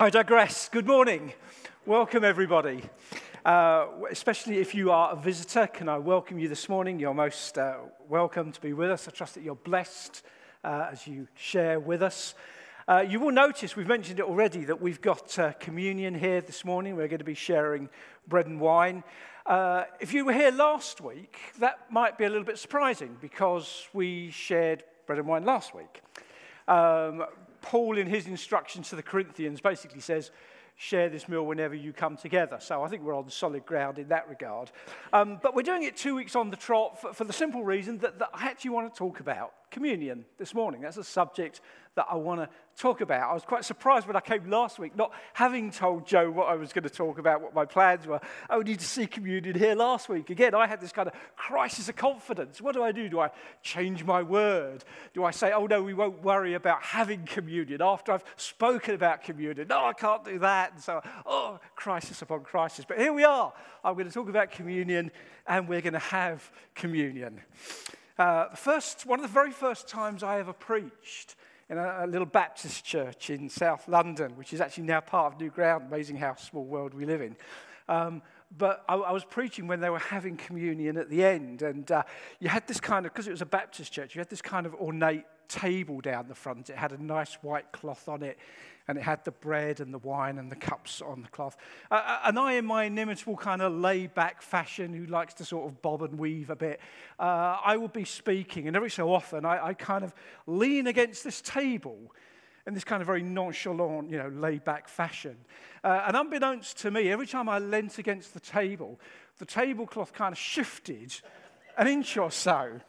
I digress. Good morning. Welcome, everybody. Uh, especially if you are a visitor, can I welcome you this morning? You're most uh, welcome to be with us. I trust that you're blessed uh, as you share with us. Uh, you will notice, we've mentioned it already, that we've got uh, communion here this morning. We're going to be sharing bread and wine. Uh, if you were here last week, that might be a little bit surprising because we shared bread and wine last week. Um, Paul, in his instructions to the Corinthians, basically says, share this meal whenever you come together. So I think we're on solid ground in that regard. Um, but we're doing it two weeks on the trot for, for the simple reason that, that I actually want to talk about communion this morning. That's a subject that I want to talk about. I was quite surprised when I came last week, not having told Joe what I was going to talk about, what my plans were, I only to see communion here last week. Again, I had this kind of crisis of confidence. What do I do? Do I change my word? Do I say, oh no, we won't worry about having communion after I've spoken about communion? No, I can't do that. And so, oh, crisis upon crisis. But here we are. I'm going to talk about communion and we're going to have communion. Uh, first, one of the very first times I ever preached in a, a, little Baptist church in South London, which is actually now part of New Ground. Amazing how small world we live in. Um, but I, I, was preaching when they were having communion at the end, and uh, you had this kind of, because it was a Baptist church, you had this kind of ornate table down the front. It had a nice white cloth on it, and it had the bread and the wine and the cups on the cloth. Uh, uh and I, in my inimitable kind of laid back fashion, who likes to sort of bob and weave a bit, uh, I would be speaking, and every so often I, I kind of lean against this table in this kind of very nonchalant, you know, laid back fashion. Uh, and unbeknownst to me, every time I leant against the table, the tablecloth kind of shifted an inch or so.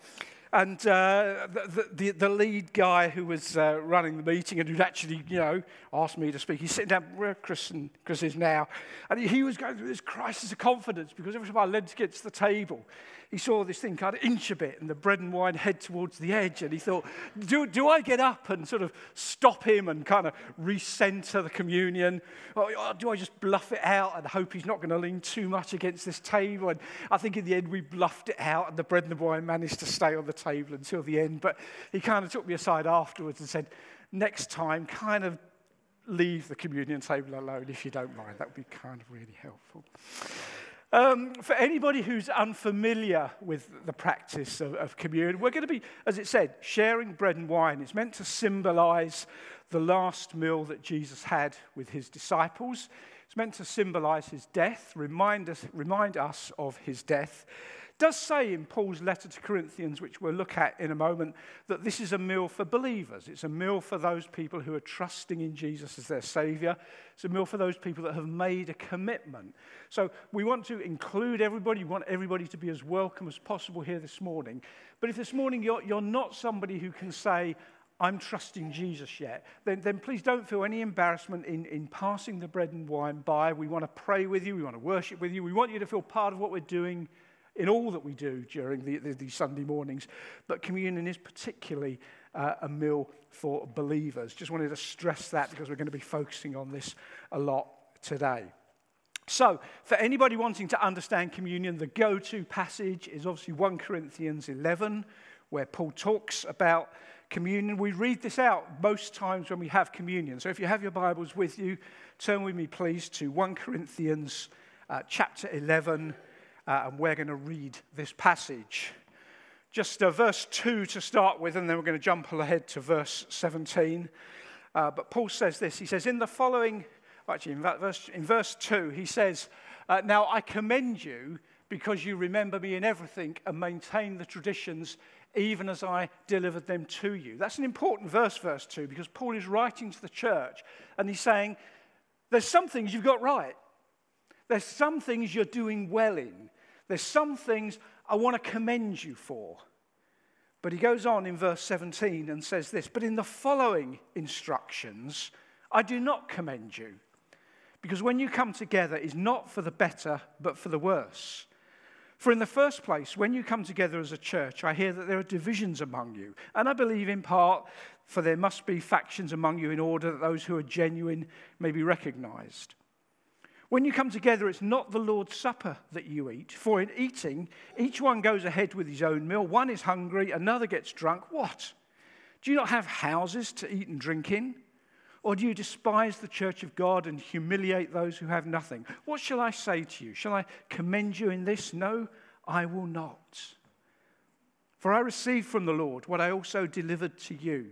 And uh, the, the, the, lead guy who was uh, running the meeting and who'd actually, you know, asked me to speak, he's sitting down where Chris, and, Chris is now. And he was going through this crisis of confidence because every time I leant against the table, he saw this thing kind of inch a bit and the bread and wine head towards the edge. And he thought, do, do I get up and sort of stop him and kind of recenter the communion? Or do I just bluff it out and hope he's not going to lean too much against this table? And I think in the end we bluffed it out and the bread and the wine managed to stay on the table until the end. But he kind of took me aside afterwards and said, next time, kind of leave the communion table alone if you don't mind. That would be kind of really helpful. Um, for anybody who's unfamiliar with the practice of, of communion, we're going to be, as it said, sharing bread and wine. It's meant to symbolize the last meal that Jesus had with his disciples. It's meant to symbolize his death, remind us, remind us of his death does say in Paul's letter to Corinthians, which we'll look at in a moment, that this is a meal for believers. It's a meal for those people who are trusting in Jesus as their Savior. It's a meal for those people that have made a commitment. So we want to include everybody. We want everybody to be as welcome as possible here this morning. But if this morning you're, you're not somebody who can say, I'm trusting Jesus yet, then, then please don't feel any embarrassment in, in passing the bread and wine by. We want to pray with you. We want to worship with you. We want you to feel part of what we're doing in all that we do during the, the, these Sunday mornings. But communion is particularly uh, a meal for believers. Just wanted to stress that because we're going to be focusing on this a lot today. So, for anybody wanting to understand communion, the go to passage is obviously 1 Corinthians 11, where Paul talks about communion. We read this out most times when we have communion. So, if you have your Bibles with you, turn with me, please, to 1 Corinthians uh, chapter 11 uh, and we're going to read this passage. Just uh, verse 2 to start with, and then we're going to jump ahead to verse 17. Uh, but Paul says this He says, In the following, actually, in verse, in verse 2, he says, uh, Now I commend you because you remember me in everything and maintain the traditions even as I delivered them to you. That's an important verse, verse 2, because Paul is writing to the church and he's saying, There's some things you've got right. There's some things you're doing well in. There's some things I want to commend you for. But he goes on in verse 17 and says this But in the following instructions, I do not commend you. Because when you come together is not for the better, but for the worse. For in the first place, when you come together as a church, I hear that there are divisions among you. And I believe in part, for there must be factions among you in order that those who are genuine may be recognized. When you come together, it's not the Lord's Supper that you eat, for in eating, each one goes ahead with his own meal. One is hungry, another gets drunk. What? Do you not have houses to eat and drink in? Or do you despise the church of God and humiliate those who have nothing? What shall I say to you? Shall I commend you in this? No, I will not. For I received from the Lord what I also delivered to you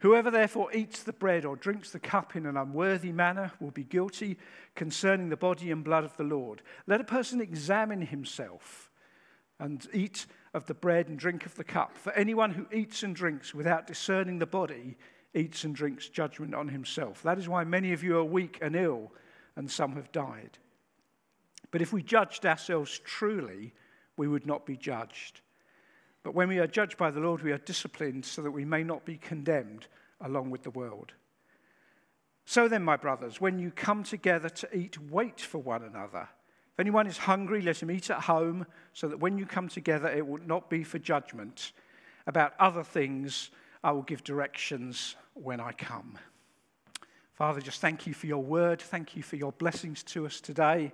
Whoever therefore eats the bread or drinks the cup in an unworthy manner will be guilty concerning the body and blood of the Lord. Let a person examine himself and eat of the bread and drink of the cup. For anyone who eats and drinks without discerning the body eats and drinks judgment on himself. That is why many of you are weak and ill, and some have died. But if we judged ourselves truly, we would not be judged. But when we are judged by the Lord, we are disciplined so that we may not be condemned along with the world. So then, my brothers, when you come together to eat, wait for one another. If anyone is hungry, let him eat at home, so that when you come together, it will not be for judgment. About other things, I will give directions when I come. Father, just thank you for your word. Thank you for your blessings to us today.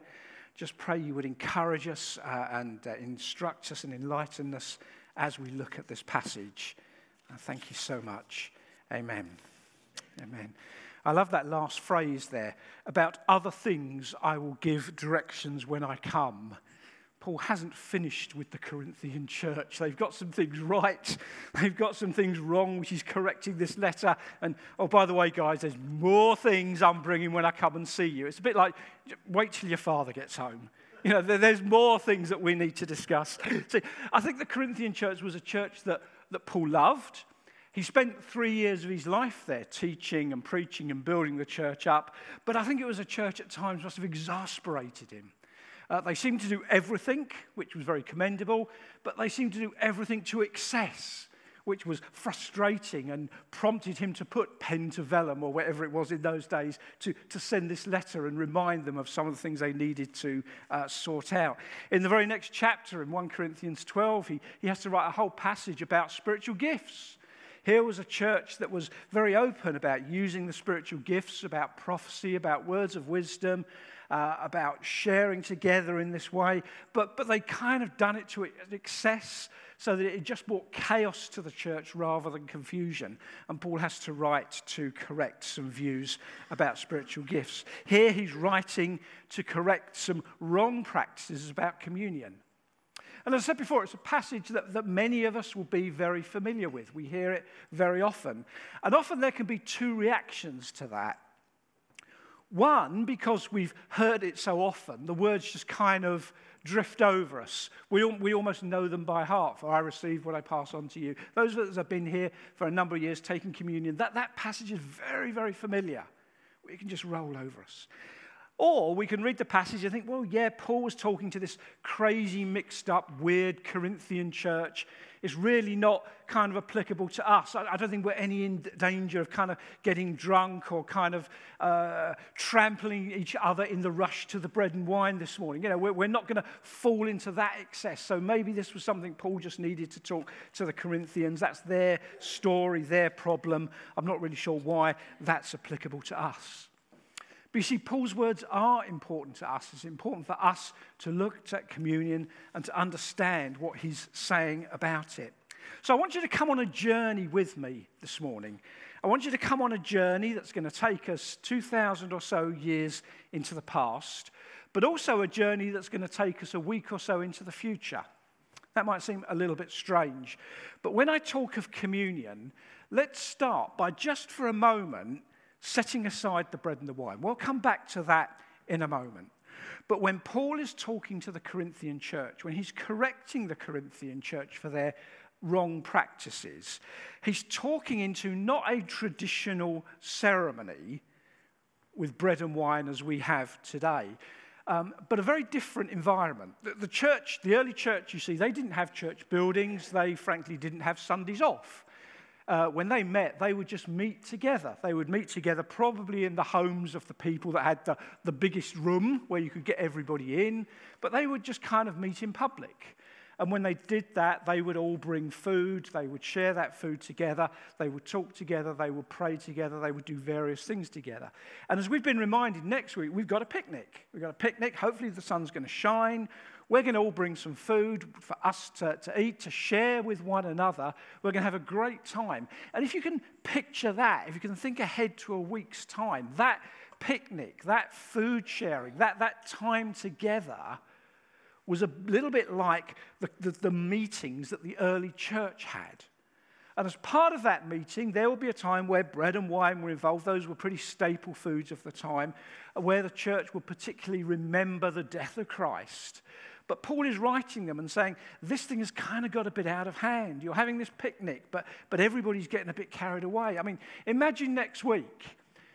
Just pray you would encourage us uh, and uh, instruct us and enlighten us as we look at this passage. Thank you so much. Amen. Amen. I love that last phrase there about other things I will give directions when I come. Paul hasn't finished with the Corinthian church. They've got some things right, they've got some things wrong, which he's correcting this letter. And oh, by the way, guys, there's more things I'm bringing when I come and see you. It's a bit like wait till your father gets home. You know, there's more things that we need to discuss. See, I think the Corinthian church was a church that, that Paul loved. He spent three years of his life there teaching and preaching and building the church up. But I think it was a church at times must have exasperated him. Uh, they seemed to do everything, which was very commendable, but they seemed to do everything to excess, which was frustrating and prompted him to put pen to vellum or whatever it was in those days to, to send this letter and remind them of some of the things they needed to uh, sort out. In the very next chapter, in 1 Corinthians 12, he, he has to write a whole passage about spiritual gifts. Here was a church that was very open about using the spiritual gifts, about prophecy, about words of wisdom, uh, about sharing together in this way. But, but they kind of done it to excess so that it just brought chaos to the church rather than confusion. And Paul has to write to correct some views about spiritual gifts. Here he's writing to correct some wrong practices about communion. And as I said before, it's a passage that, that many of us will be very familiar with. We hear it very often. And often there can be two reactions to that. One, because we've heard it so often, the words just kind of drift over us. We, we almost know them by heart, for I receive what I pass on to you. Those of us have been here for a number of years taking communion, that, that passage is very, very familiar. It can just roll over us. Or we can read the passage and think, well, yeah, Paul was talking to this crazy, mixed up, weird Corinthian church. It's really not kind of applicable to us. I, I don't think we're any in danger of kind of getting drunk or kind of uh, trampling each other in the rush to the bread and wine this morning. You know, we're, we're not going to fall into that excess. So maybe this was something Paul just needed to talk to the Corinthians. That's their story, their problem. I'm not really sure why that's applicable to us. But you see, Paul's words are important to us. It's important for us to look at communion and to understand what he's saying about it. So I want you to come on a journey with me this morning. I want you to come on a journey that's going to take us 2,000 or so years into the past, but also a journey that's going to take us a week or so into the future. That might seem a little bit strange. But when I talk of communion, let's start by just for a moment setting aside the bread and the wine. We'll come back to that in a moment. But when Paul is talking to the Corinthian church, when he's correcting the Corinthian church for their wrong practices, he's talking into not a traditional ceremony with bread and wine as we have today, um, but a very different environment. The, the church, the early church, you see, they didn't have church buildings, they frankly didn't have Sundays off. Uh, when they met, they would just meet together. They would meet together probably in the homes of the people that had the, the biggest room where you could get everybody in, but they would just kind of meet in public. And when they did that, they would all bring food. They would share that food together. They would talk together. They would pray together. They would do various things together. And as we've been reminded, next week we've got a picnic. We've got a picnic. Hopefully, the sun's going to shine. We're going to all bring some food for us to, to eat, to share with one another. We're going to have a great time. And if you can picture that, if you can think ahead to a week's time, that picnic, that food sharing, that, that time together was a little bit like the, the, the, meetings that the early church had. And as part of that meeting, there will be a time where bread and wine were involved. Those were pretty staple foods of the time, where the church would particularly remember the death of Christ. But Paul is writing them and saying, This thing has kind of got a bit out of hand. You're having this picnic, but, but everybody's getting a bit carried away. I mean, imagine next week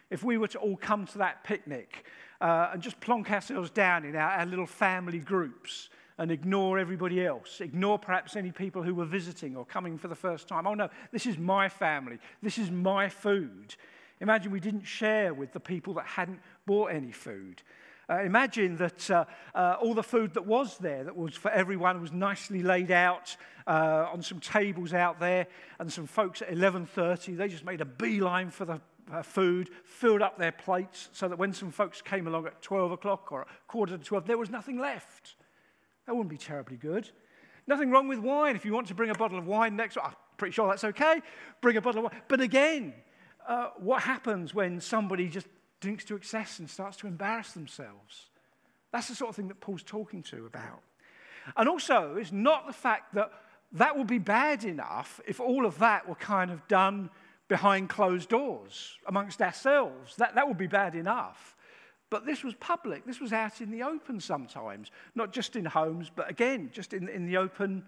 if we were to all come to that picnic uh, and just plonk ourselves down in our, our little family groups and ignore everybody else, ignore perhaps any people who were visiting or coming for the first time. Oh no, this is my family, this is my food. Imagine we didn't share with the people that hadn't bought any food. Uh, imagine that uh, uh, all the food that was there, that was for everyone, was nicely laid out uh, on some tables out there, and some folks at 11:30 they just made a beeline for the uh, food, filled up their plates so that when some folks came along at 12 o'clock or at quarter to 12, there was nothing left. That wouldn't be terribly good. Nothing wrong with wine. If you want to bring a bottle of wine next, I'm pretty sure that's okay. Bring a bottle of wine. But again, uh, what happens when somebody just drinks to excess and starts to embarrass themselves? That's the sort of thing that Paul's talking to about. And also, it's not the fact that that would be bad enough if all of that were kind of done behind closed doors amongst ourselves. That, that would be bad enough. But this was public. This was out in the open sometimes, not just in homes, but again, just in, in the open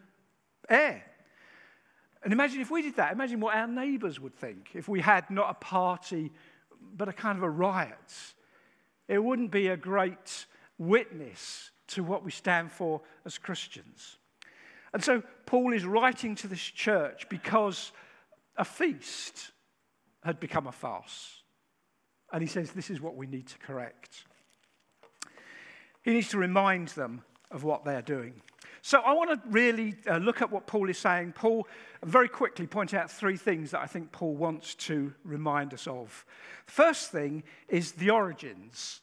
air. And imagine if we did that. Imagine what our neighbours would think if we had not a party, but a kind of a riot. It wouldn't be a great witness to what we stand for as Christians. And so Paul is writing to this church because a feast had become a farce. And he says, This is what we need to correct. He needs to remind them of what they're doing. So I want to really uh, look at what Paul is saying. Paul, very quickly, point out three things that I think Paul wants to remind us of. First thing is the origins.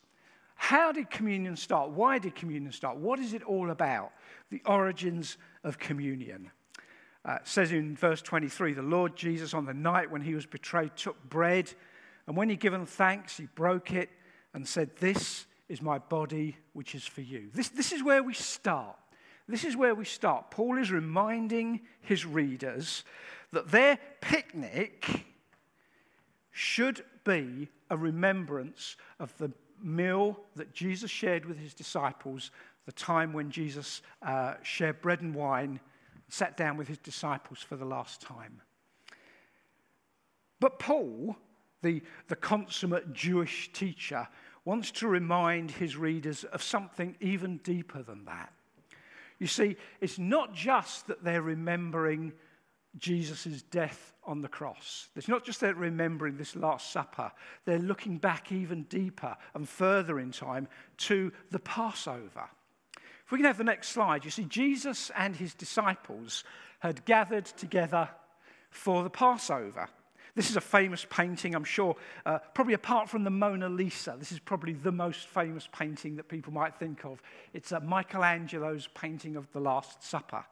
How did communion start? Why did communion start? What is it all about? The origins of communion. Uh, says in verse 23 the Lord Jesus, on the night when he was betrayed, took bread, and when he given thanks, he broke it and said, This is my body, which is for you. This, this is where we start. This is where we start. Paul is reminding his readers that their picnic should be a remembrance of the meal that Jesus shared with his disciples, the time when Jesus uh, shared bread and wine sat down with his disciples for the last time. But Paul, the, the consummate Jewish teacher, wants to remind his readers of something even deeper than that. You see, it's not just that they're remembering Jesus' death on the cross. It's not just they're remembering this Last Supper, they're looking back even deeper and further in time to the Passover. If we can have the next slide, you see, Jesus and his disciples had gathered together for the Passover. This is a famous painting, I'm sure, uh, probably apart from the Mona Lisa, this is probably the most famous painting that people might think of. It's uh, Michelangelo's painting of the Last Supper.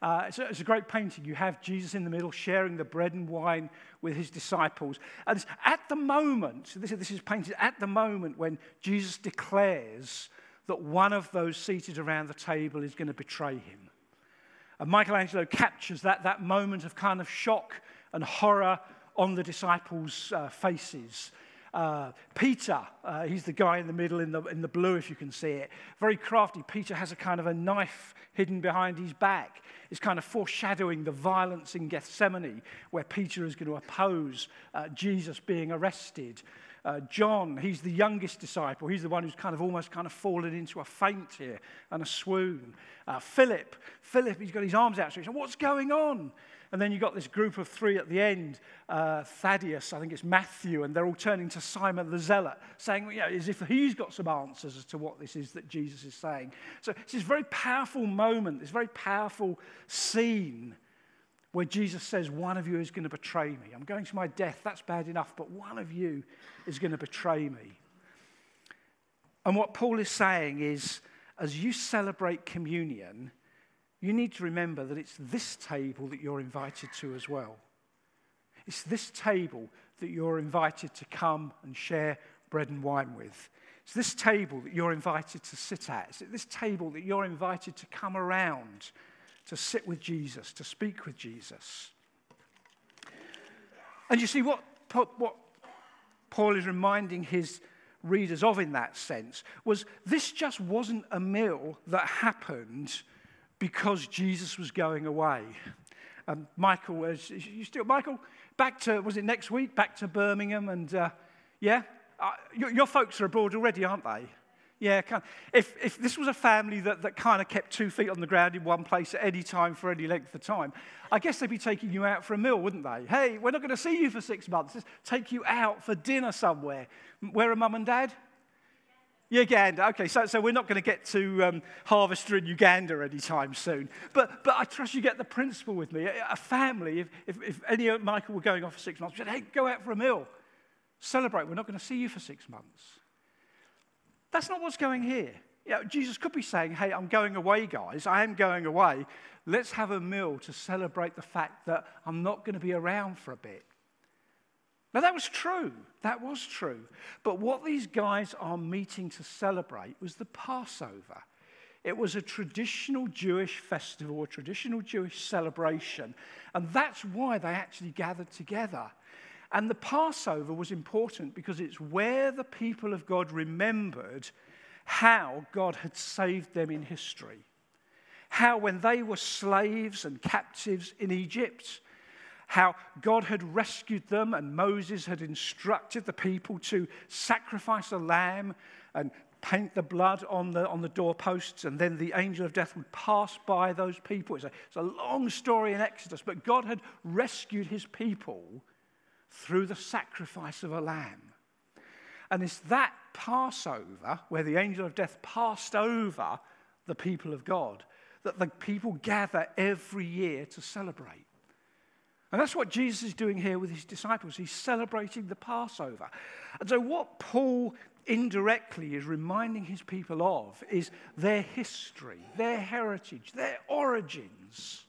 Uh, it's, a, it's, a, great painting. You have Jesus in the middle sharing the bread and wine with his disciples. And at the moment, this, this is painted at the moment when Jesus declares that one of those seated around the table is going to betray him. And Michelangelo captures that, that moment of kind of shock and horror on the disciples' uh, faces. Uh, Peter, uh, he's the guy in the middle in the, in the blue, if you can see it. Very crafty. Peter has a kind of a knife hidden behind his back. It's kind of foreshadowing the violence in Gethsemane, where Peter is going to oppose uh, Jesus being arrested. Uh, John, he's the youngest disciple. He's the one who's kind of almost kind of fallen into a faint here and a swoon. Uh, Philip, Philip, he's got his arms outstretched. What's going on? And then you've got this group of three at the end uh, Thaddeus, I think it's Matthew, and they're all turning to Simon the Zealot, saying, you know, as if he's got some answers as to what this is that Jesus is saying. So it's this very powerful moment, this very powerful scene where Jesus says, One of you is going to betray me. I'm going to my death, that's bad enough, but one of you is going to betray me. And what Paul is saying is, as you celebrate communion, you need to remember that it's this table that you're invited to as well. It's this table that you're invited to come and share bread and wine with. It's this table that you're invited to sit at. It's this table that you're invited to come around, to sit with Jesus, to speak with Jesus. And you see, what, what Paul is reminding his readers of in that sense was this just wasn't a meal that happened because Jesus was going away. Um, Michael, was you still, Michael, back to, was it next week? Back to Birmingham and, uh, yeah? Uh, your, your, folks are abroad already, aren't they? Yeah, if, if this was a family that, that kind of kept two feet on the ground in one place at any time for any length of time, I guess they'd be taking you out for a meal, wouldn't they? Hey, we're not going to see you for six months. Let's take you out for dinner somewhere. Where are mum and dad? Uganda. Okay, so, so we're not going to get to um, Harvester in Uganda anytime soon. But, but I trust you get the principle with me. A, a family, if, if, if any of Michael were going off for six months, said, hey, go out for a meal. Celebrate. We're not going to see you for six months. That's not what's going here. You know, Jesus could be saying, hey, I'm going away, guys. I am going away. Let's have a meal to celebrate the fact that I'm not going to be around for a bit. Now, that was true. That was true. But what these guys are meeting to celebrate was the Passover. It was a traditional Jewish festival, a traditional Jewish celebration. And that's why they actually gathered together. And the Passover was important because it's where the people of God remembered how God had saved them in history. How, when they were slaves and captives in Egypt, how God had rescued them and Moses had instructed the people to sacrifice a lamb and paint the blood on the, on the doorposts, and then the angel of death would pass by those people. It's a, it's a long story in Exodus, but God had rescued his people through the sacrifice of a lamb. And it's that Passover, where the angel of death passed over the people of God, that the people gather every year to celebrate. And that's what Jesus is doing here with his disciples. He's celebrating the Passover. And so, what Paul indirectly is reminding his people of is their history, their heritage, their origins,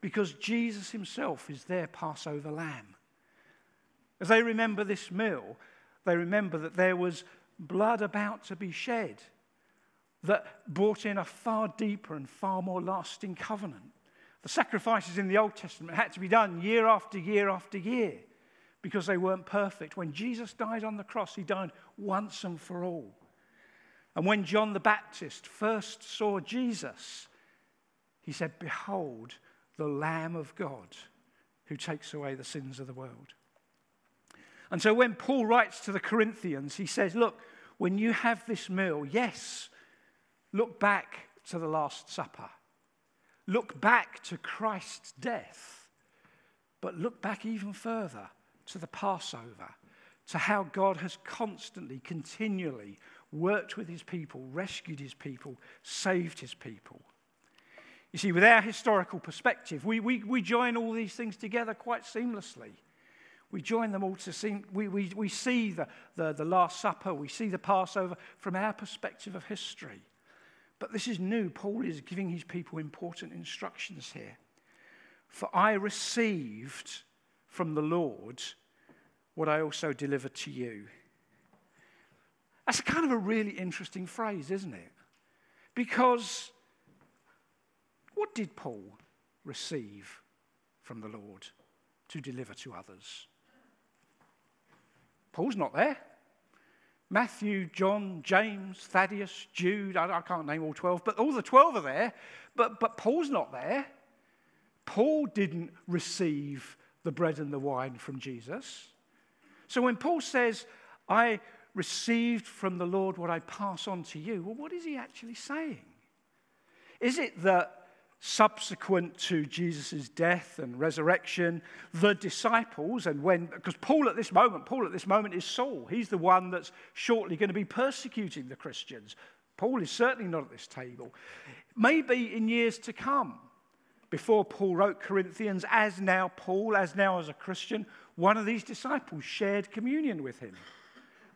because Jesus himself is their Passover lamb. As they remember this meal, they remember that there was blood about to be shed that brought in a far deeper and far more lasting covenant. The sacrifices in the Old Testament had to be done year after year after year because they weren't perfect. When Jesus died on the cross, he died once and for all. And when John the Baptist first saw Jesus, he said, Behold, the Lamb of God who takes away the sins of the world. And so when Paul writes to the Corinthians, he says, Look, when you have this meal, yes, look back to the Last Supper. Look back to Christ's death, but look back even further to the Passover, to how God has constantly, continually worked with his people, rescued his people, saved his people. You see, with our historical perspective, we, we, we join all these things together quite seamlessly. We join them all to see, we, we, we see the, the, the Last Supper, we see the Passover from our perspective of history. But this is new. Paul is giving his people important instructions here. For I received from the Lord what I also delivered to you. That's kind of a really interesting phrase, isn't it? Because what did Paul receive from the Lord to deliver to others? Paul's not there. Matthew, John, James, Thaddeus, Jude, I, I, can't name all 12, but all the 12 are there. But, but Paul's not there. Paul didn't receive the bread and the wine from Jesus. So when Paul says, I received from the Lord what I pass on to you. Well, what is he actually saying? Is it that subsequent to Jesus' death and resurrection, the disciples, and when, because Paul at this moment, Paul at this moment is Saul. He's the one that's shortly going to be persecuting the Christians. Paul is certainly not at this table. Maybe in years to come, before Paul wrote Corinthians, as now Paul, as now as a Christian, one of these disciples shared communion with him.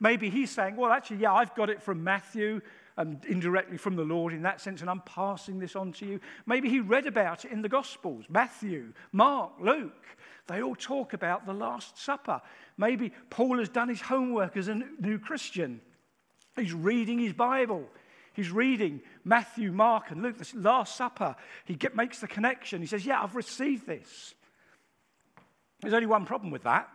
Maybe he's saying, Well, actually, yeah, I've got it from Matthew and indirectly from the Lord in that sense, and I'm passing this on to you. Maybe he read about it in the Gospels Matthew, Mark, Luke. They all talk about the Last Supper. Maybe Paul has done his homework as a new Christian. He's reading his Bible. He's reading Matthew, Mark, and Luke, the Last Supper. He get, makes the connection. He says, Yeah, I've received this. There's only one problem with that.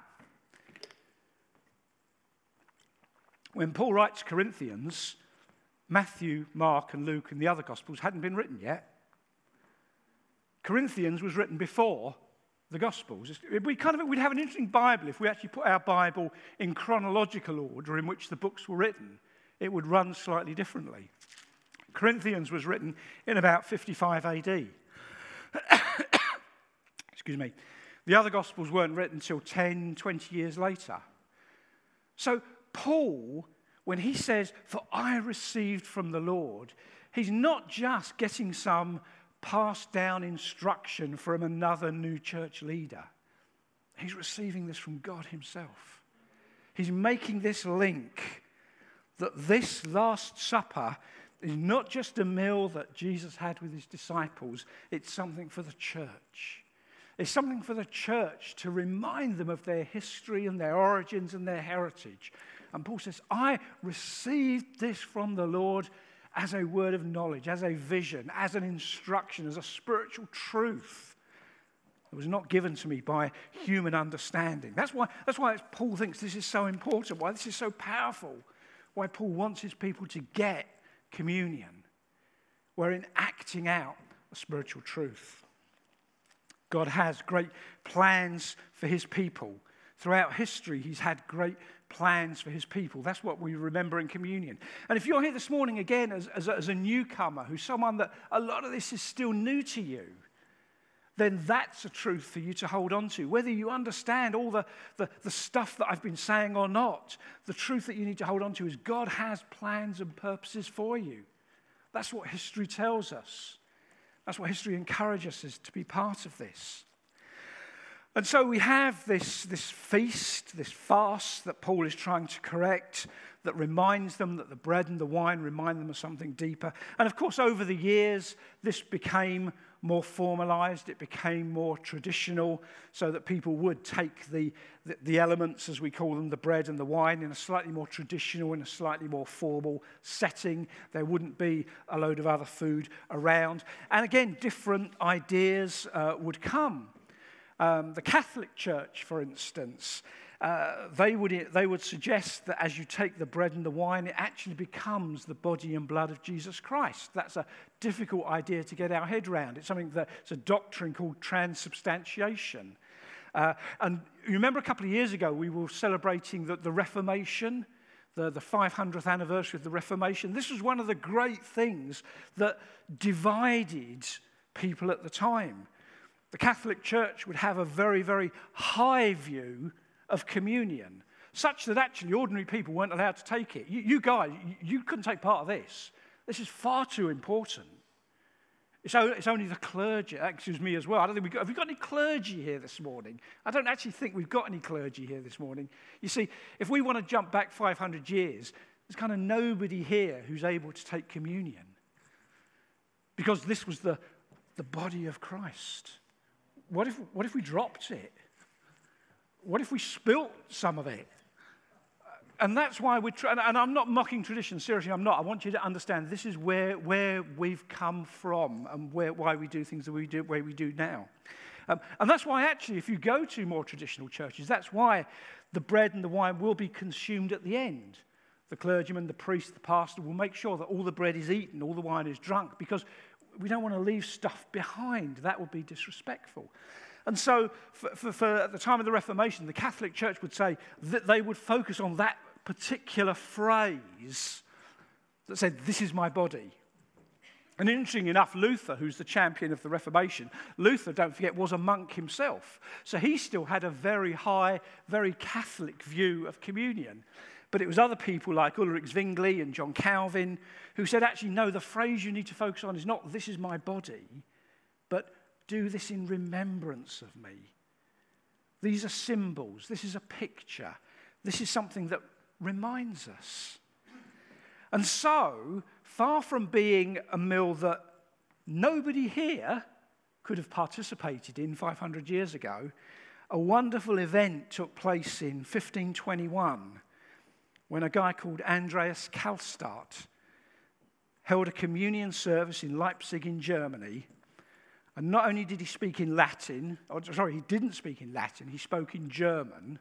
When Paul writes Corinthians, Matthew, Mark, and Luke and the other Gospels hadn't been written yet. Corinthians was written before the Gospels. We kind of, we'd have an interesting Bible if we actually put our Bible in chronological order in which the books were written. It would run slightly differently. Corinthians was written in about 55 AD. Excuse me. The other Gospels weren't written until 10, 20 years later. So Paul, when he says, For I received from the Lord, he's not just getting some passed down instruction from another new church leader. He's receiving this from God Himself. He's making this link that this Last Supper is not just a meal that Jesus had with His disciples, it's something for the church. It's something for the church to remind them of their history and their origins and their heritage. And Paul says, I received this from the Lord as a word of knowledge, as a vision, as an instruction, as a spiritual truth. It was not given to me by human understanding. That's why, that's why Paul thinks this is so important, why this is so powerful, why Paul wants his people to get communion. We're in acting out a spiritual truth. God has great plans for his people. Throughout history, he's had great plans for his people. That's what we remember in communion. And if you're here this morning again as, as, a, as a newcomer, who's someone that a lot of this is still new to you, then that's a truth for you to hold on to. Whether you understand all the, the, the, stuff that I've been saying or not, the truth that you need to hold on to is God has plans and purposes for you. That's what history tells us. That's what history encourages us to be part of this. And so we have this, this feast, this fast that Paul is trying to correct, that reminds them that the bread and the wine remind them of something deeper. And of course, over the years, this became more formalized, it became more traditional, so that people would take the, the, the, elements, as we call them, the bread and the wine, in a slightly more traditional, in a slightly more formal setting. There wouldn't be a load of other food around. And again, different ideas uh, would come. Um, the Catholic Church, for instance, uh, they, would, they would suggest that as you take the bread and the wine, it actually becomes the body and blood of Jesus Christ. That's a difficult idea to get our head around. It's something that it's a doctrine called transubstantiation. Uh, and you remember a couple of years ago, we were celebrating the, the Reformation, the, the 500th anniversary of the Reformation. This was one of the great things that divided people at the time. The Catholic Church would have a very, very high view of communion, such that actually ordinary people weren't allowed to take it. You, you guys, you, couldn't take part of this. This is far too important. It's, it's only the clergy, uh, excuse me as well. I don't think we've got, have we got any clergy here this morning? I don't actually think we've got any clergy here this morning. You see, if we want to jump back 500 years, there's kind of nobody here who's able to take communion. Because this was the, the body of Christ. What if, what if we dropped it? What if we spilt some of it? And that's why we're trying, and I'm not mocking tradition, seriously, I'm not. I want you to understand this is where, where we've come from and where, why we do things the way we do, way we do now. Um, and that's why, actually, if you go to more traditional churches, that's why the bread and the wine will be consumed at the end. The clergyman, the priest, the pastor will make sure that all the bread is eaten, all the wine is drunk, because we don't want to leave stuff behind. That would be disrespectful. And so, for, for, for, at the time of the Reformation, the Catholic Church would say that they would focus on that particular phrase that said, This is my body. And interesting enough, Luther, who's the champion of the Reformation, Luther, don't forget, was a monk himself. So he still had a very high, very Catholic view of communion. But it was other people like Ulrich Zwingli and John Calvin who said, actually, no, the phrase you need to focus on is not, this is my body, but do this in remembrance of me. These are symbols. This is a picture. This is something that reminds us. And so, far from being a meal that nobody here could have participated in 500 years ago, a wonderful event took place in 1521 when a guy called Andreas Karlstadt held a communion service in Leipzig in Germany. And not only did he speak in Latin, or sorry, he didn't speak in Latin, he spoke in German,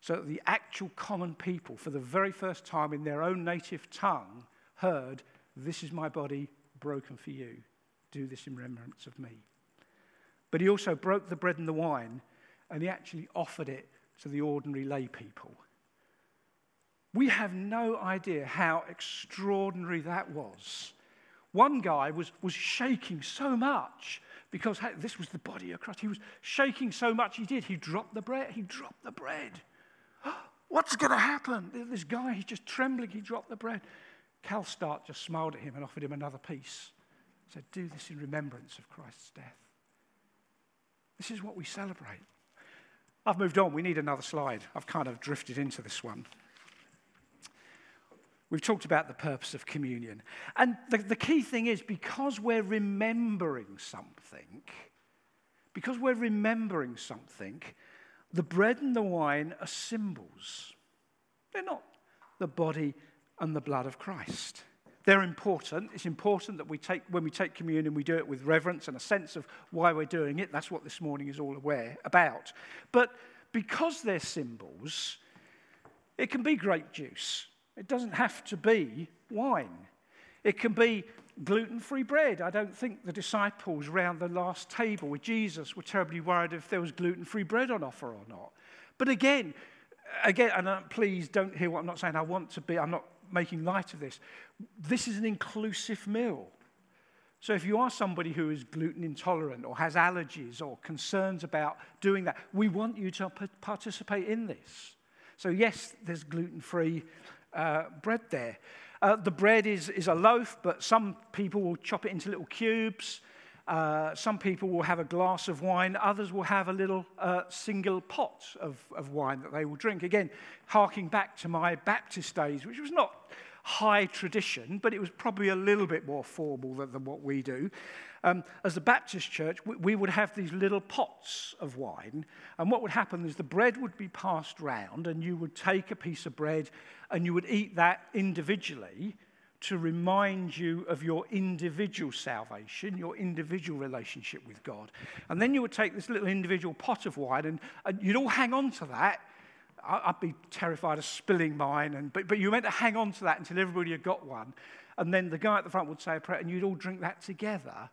so that the actual common people, for the very first time in their own native tongue, heard, This is my body broken for you. Do this in remembrance of me. But he also broke the bread and the wine, and he actually offered it to the ordinary lay people. We have no idea how extraordinary that was. One guy was, was shaking so much because this was the body of Christ. He was shaking so much he did. He dropped the bread. He dropped the bread. What's going to happen? This guy, he's just trembling. He dropped the bread. Karlstadt just smiled at him and offered him another piece. Said, Do this in remembrance of Christ's death. This is what we celebrate. I've moved on. We need another slide. I've kind of drifted into this one. We've talked about the purpose of communion. And the, the key thing is because we're remembering something, because we're remembering something, the bread and the wine are symbols. They're not the body and the blood of Christ. They're important. It's important that we take, when we take communion, we do it with reverence and a sense of why we're doing it. That's what this morning is all aware about. But because they're symbols, it can be grape juice. It doesn't have to be wine. It can be gluten free bread. I don't think the disciples around the last table with Jesus were terribly worried if there was gluten free bread on offer or not. But again, again, and uh, please don't hear what I'm not saying. I want to be, I'm not making light of this. This is an inclusive meal. So if you are somebody who is gluten intolerant or has allergies or concerns about doing that, we want you to participate in this. So, yes, there's gluten free uh, bread there. Uh, the bread is, is a loaf, but some people will chop it into little cubes. Uh, some people will have a glass of wine. Others will have a little uh, single pot of, of wine that they will drink. Again, harking back to my Baptist days, which was not high tradition, but it was probably a little bit more formal than, than what we do. Um, as a Baptist church, we, we, would have these little pots of wine, and what would happen is the bread would be passed round, and you would take a piece of bread and you would eat that individually to remind you of your individual salvation, your individual relationship with God. And then you would take this little individual pot of wine, and, and you'd all hang on to that I'd be terrified of spilling mine. And, but, but you meant to hang on to that until everybody had got one. And then the guy at the front would say a prayer, and you'd all drink that together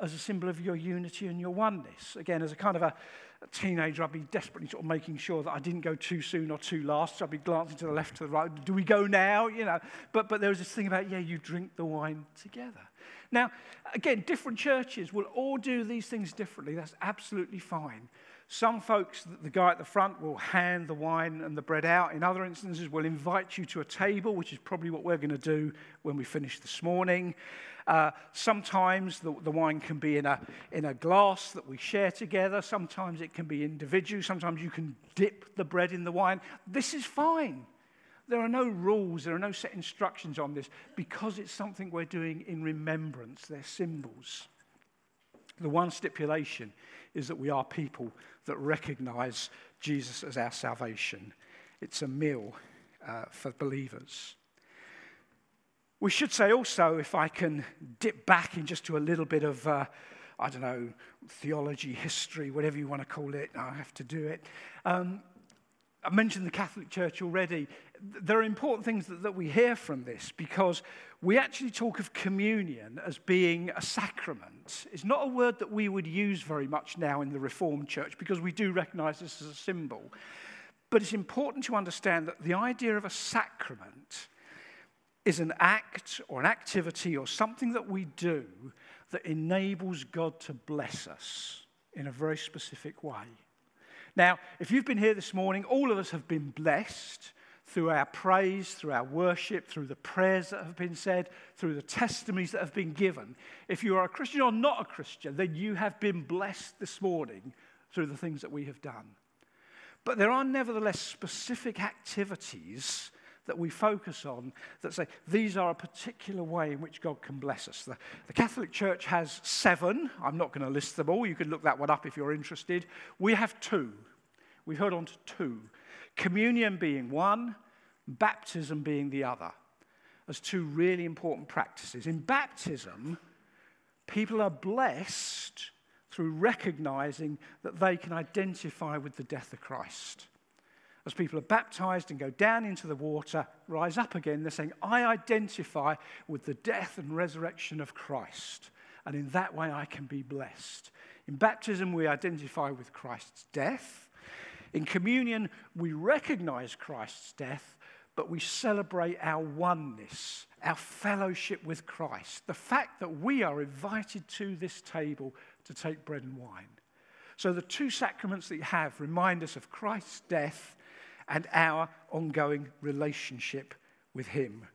as a symbol of your unity and your oneness. Again, as a kind of a, a teenager, I'd be desperately sort of making sure that I didn't go too soon or too last. So I'd be glancing to the left, to the right. Do we go now? You know. But, but there was this thing about, yeah, you drink the wine together. Now, again, different churches will all do these things differently. That's absolutely fine. Some folks, the guy at the front will hand the wine and the bread out. In other instances, we'll invite you to a table, which is probably what we're going to do when we finish this morning. Uh, sometimes the, the, wine can be in a, in a glass that we share together. Sometimes it can be individual. Sometimes you can dip the bread in the wine. This is fine. There are no rules, there are no set instructions on this because it's something we're doing in remembrance. They're symbols. The one stipulation is that we are people that recognize Jesus as our salvation. It's a meal uh, for believers. We should say also, if I can dip back in just to a little bit of, uh, I don't know, theology, history, whatever you want to call it, I have to do it. Um, I mentioned the Catholic Church already. There are important things that, that, we hear from this because we actually talk of communion as being a sacrament. It's not a word that we would use very much now in the Reformed Church because we do recognize this as a symbol. But it's important to understand that the idea of a sacrament is an act or an activity or something that we do that enables God to bless us in a very specific way. Now, if you've been here this morning, all of us have been blessed through our praise, through our worship, through the prayers that have been said, through the testimonies that have been given. If you are a Christian or not a Christian, then you have been blessed this morning through the things that we have done. But there are nevertheless specific activities that we focus on that say these are a particular way in which God can bless us. The, the Catholic Church has seven. I'm not going to list them all. You can look that one up if you're interested. We have two. We've held on to two communion being one, baptism being the other, as two really important practices. In baptism, people are blessed through recognizing that they can identify with the death of Christ. As people are baptized and go down into the water, rise up again, they're saying, I identify with the death and resurrection of Christ. And in that way, I can be blessed. In baptism, we identify with Christ's death. In communion, we recognize Christ's death, but we celebrate our oneness, our fellowship with Christ, the fact that we are invited to this table to take bread and wine. So the two sacraments that you have remind us of Christ's death and our ongoing relationship with Him.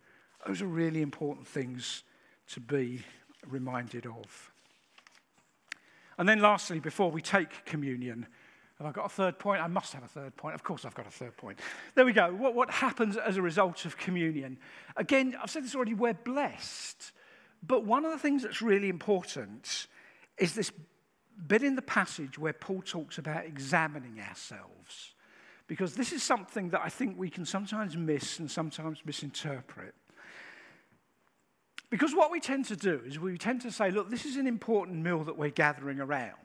Those are really important things to be reminded of. And then, lastly, before we take communion, have I got a third point? I must have a third point. Of course, I've got a third point. There we go. What, what happens as a result of communion? Again, I've said this already, we're blessed. But one of the things that's really important is this bit in the passage where Paul talks about examining ourselves. Because this is something that I think we can sometimes miss and sometimes misinterpret. Because what we tend to do is we tend to say, look, this is an important meal that we're gathering around.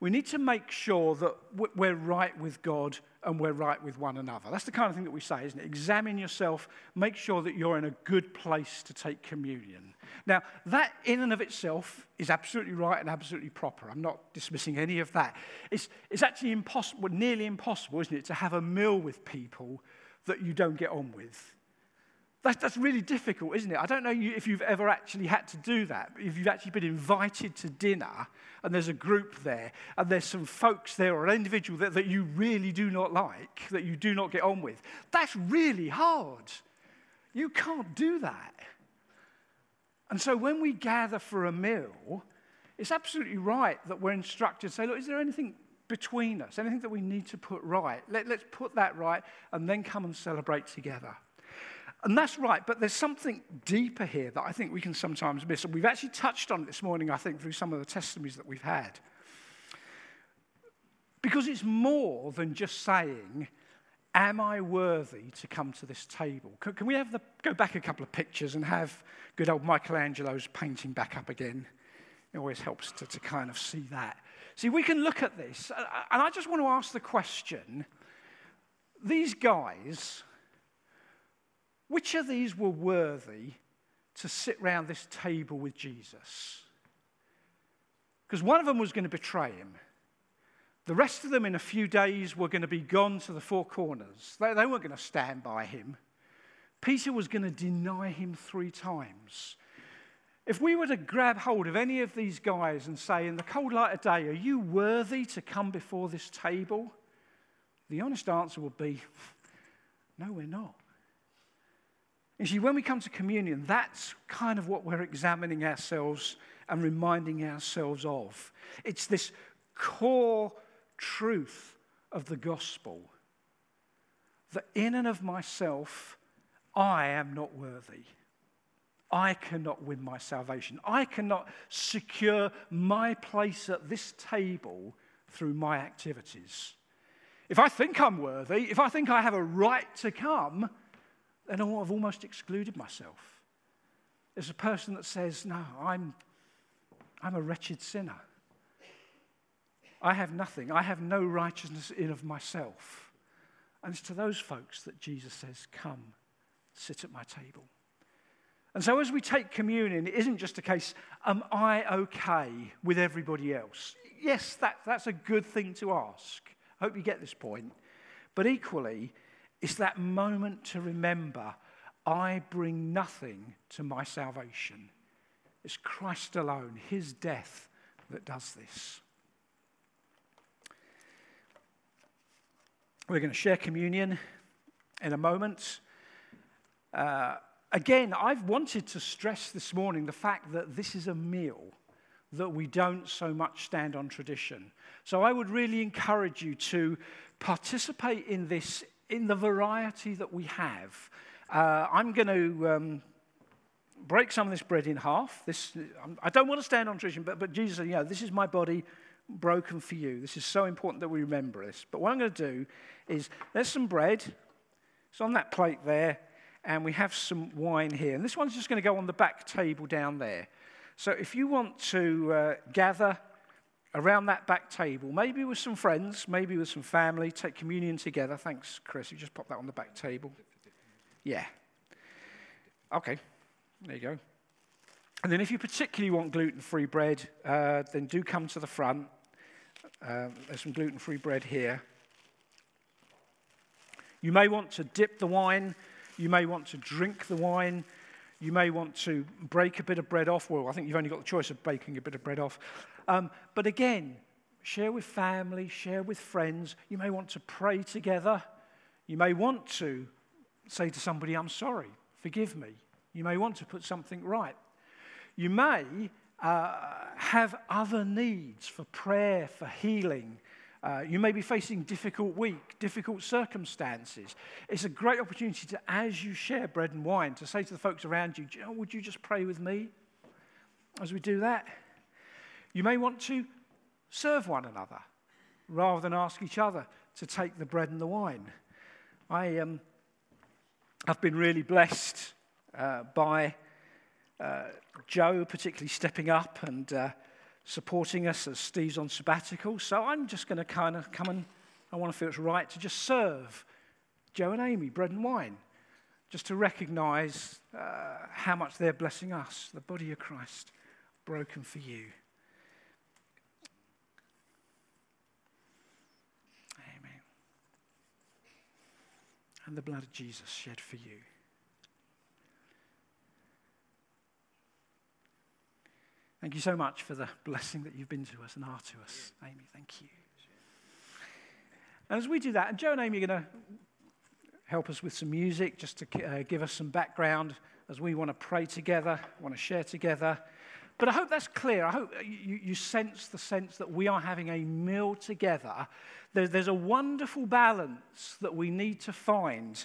We need to make sure that we're right with God and we're right with one another. That's the kind of thing that we say, isn't it? Examine yourself, make sure that you're in a good place to take communion. Now, that in and of itself is absolutely right and absolutely proper. I'm not dismissing any of that. It's, it's actually impossible, nearly impossible, isn't it, to have a meal with people that you don't get on with. That's, that's really difficult, isn't it? I don't know if you've ever actually had to do that. If you've actually been invited to dinner and there's a group there and there's some folks there or an individual that, that you really do not like, that you do not get on with, that's really hard. You can't do that. And so when we gather for a meal, it's absolutely right that we're instructed to say, look, is there anything between us, anything that we need to put right? Let, let's put that right and then come and celebrate together. And that's right, but there's something deeper here that I think we can sometimes miss. And we've actually touched on it this morning, I think, through some of the testimonies that we've had. Because it's more than just saying, Am I worthy to come to this table? Can, can we have the, go back a couple of pictures and have good old Michelangelo's painting back up again? It always helps to, to kind of see that. See, we can look at this, and I just want to ask the question these guys, which of these were worthy to sit round this table with Jesus? Because one of them was going to betray him. The rest of them, in a few days, were going to be gone to the four corners. They, they weren't going to stand by him. Peter was going to deny him three times. If we were to grab hold of any of these guys and say, in the cold light of day, are you worthy to come before this table? The honest answer would be, no, we're not. You see, when we come to communion, that's kind of what we're examining ourselves and reminding ourselves of. It's this core truth of the gospel that in and of myself, I am not worthy. I cannot win my salvation. I cannot secure my place at this table through my activities. If I think I'm worthy, if I think I have a right to come, then I've almost excluded myself. There's a person that says, No, I'm, I'm a wretched sinner. I have nothing. I have no righteousness in of myself. And it's to those folks that Jesus says, Come, sit at my table. And so, as we take communion, it isn't just a case, Am I okay with everybody else? Yes, that, that's a good thing to ask. I hope you get this point. But equally, it's that moment to remember I bring nothing to my salvation. It's Christ alone, his death, that does this. We're going to share communion in a moment. Uh, again, I've wanted to stress this morning the fact that this is a meal that we don't so much stand on tradition. So I would really encourage you to participate in this in the variety that we have. Uh, I'm going to um, break some of this bread in half. This, I don't want to stand on tradition, but, but Jesus said, you know, this is my body broken for you. This is so important that we remember this. But what I'm going to do is there's some bread. It's on that plate there. And we have some wine here. And this one's just going to go on the back table down there. So if you want to uh, gather around that back table, maybe with some friends, maybe with some family, take communion together. Thanks, Chris. You just pop that on the back table. Yeah. Okay. There you go. And then if you particularly want gluten free bread, uh, then do come to the front. Uh, there's some gluten free bread here. You may want to dip the wine, you may want to drink the wine, you may want to break a bit of bread off. Well, I think you've only got the choice of baking a bit of bread off. Um, but again, share with family, share with friends. You may want to pray together. You may want to say to somebody, I'm sorry, forgive me. You may want to put something right. You may uh, have other needs for prayer, for healing. Uh, you may be facing difficult week, difficult circumstances. It's a great opportunity to, as you share bread and wine, to say to the folks around you, would you just pray with me as we do that? You may want to serve one another rather than ask each other to take the bread and the wine. I, um, have been really blessed uh, by uh, Joe, particularly stepping up and uh, supporting us as Steve's on sabbatical. So I'm just going to kind of come and I want to feel it's right to just serve Joe and Amy bread and wine, just to recognize uh, how much they're blessing us, the body of Christ broken for you. And the blood of Jesus shed for you. Thank you so much for the blessing that you've been to us and are to us. Amy, thank you. And as we do that, and Joe and Amy are going to help us with some music just to uh, give us some background as we want to pray together, want to share together. But I hope that's clear. I hope uh, you, you sense the sense that we are having a meal together. There, there's a wonderful balance that we need to find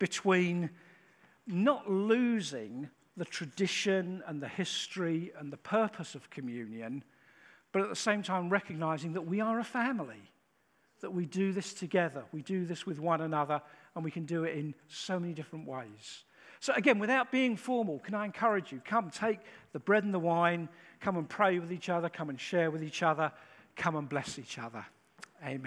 between not losing the tradition and the history and the purpose of communion, but at the same time recognizing that we are a family, that we do this together, we do this with one another, and we can do it in so many different ways. So, again, without being formal, can I encourage you? Come take the bread and the wine, come and pray with each other, come and share with each other, come and bless each other. Amen.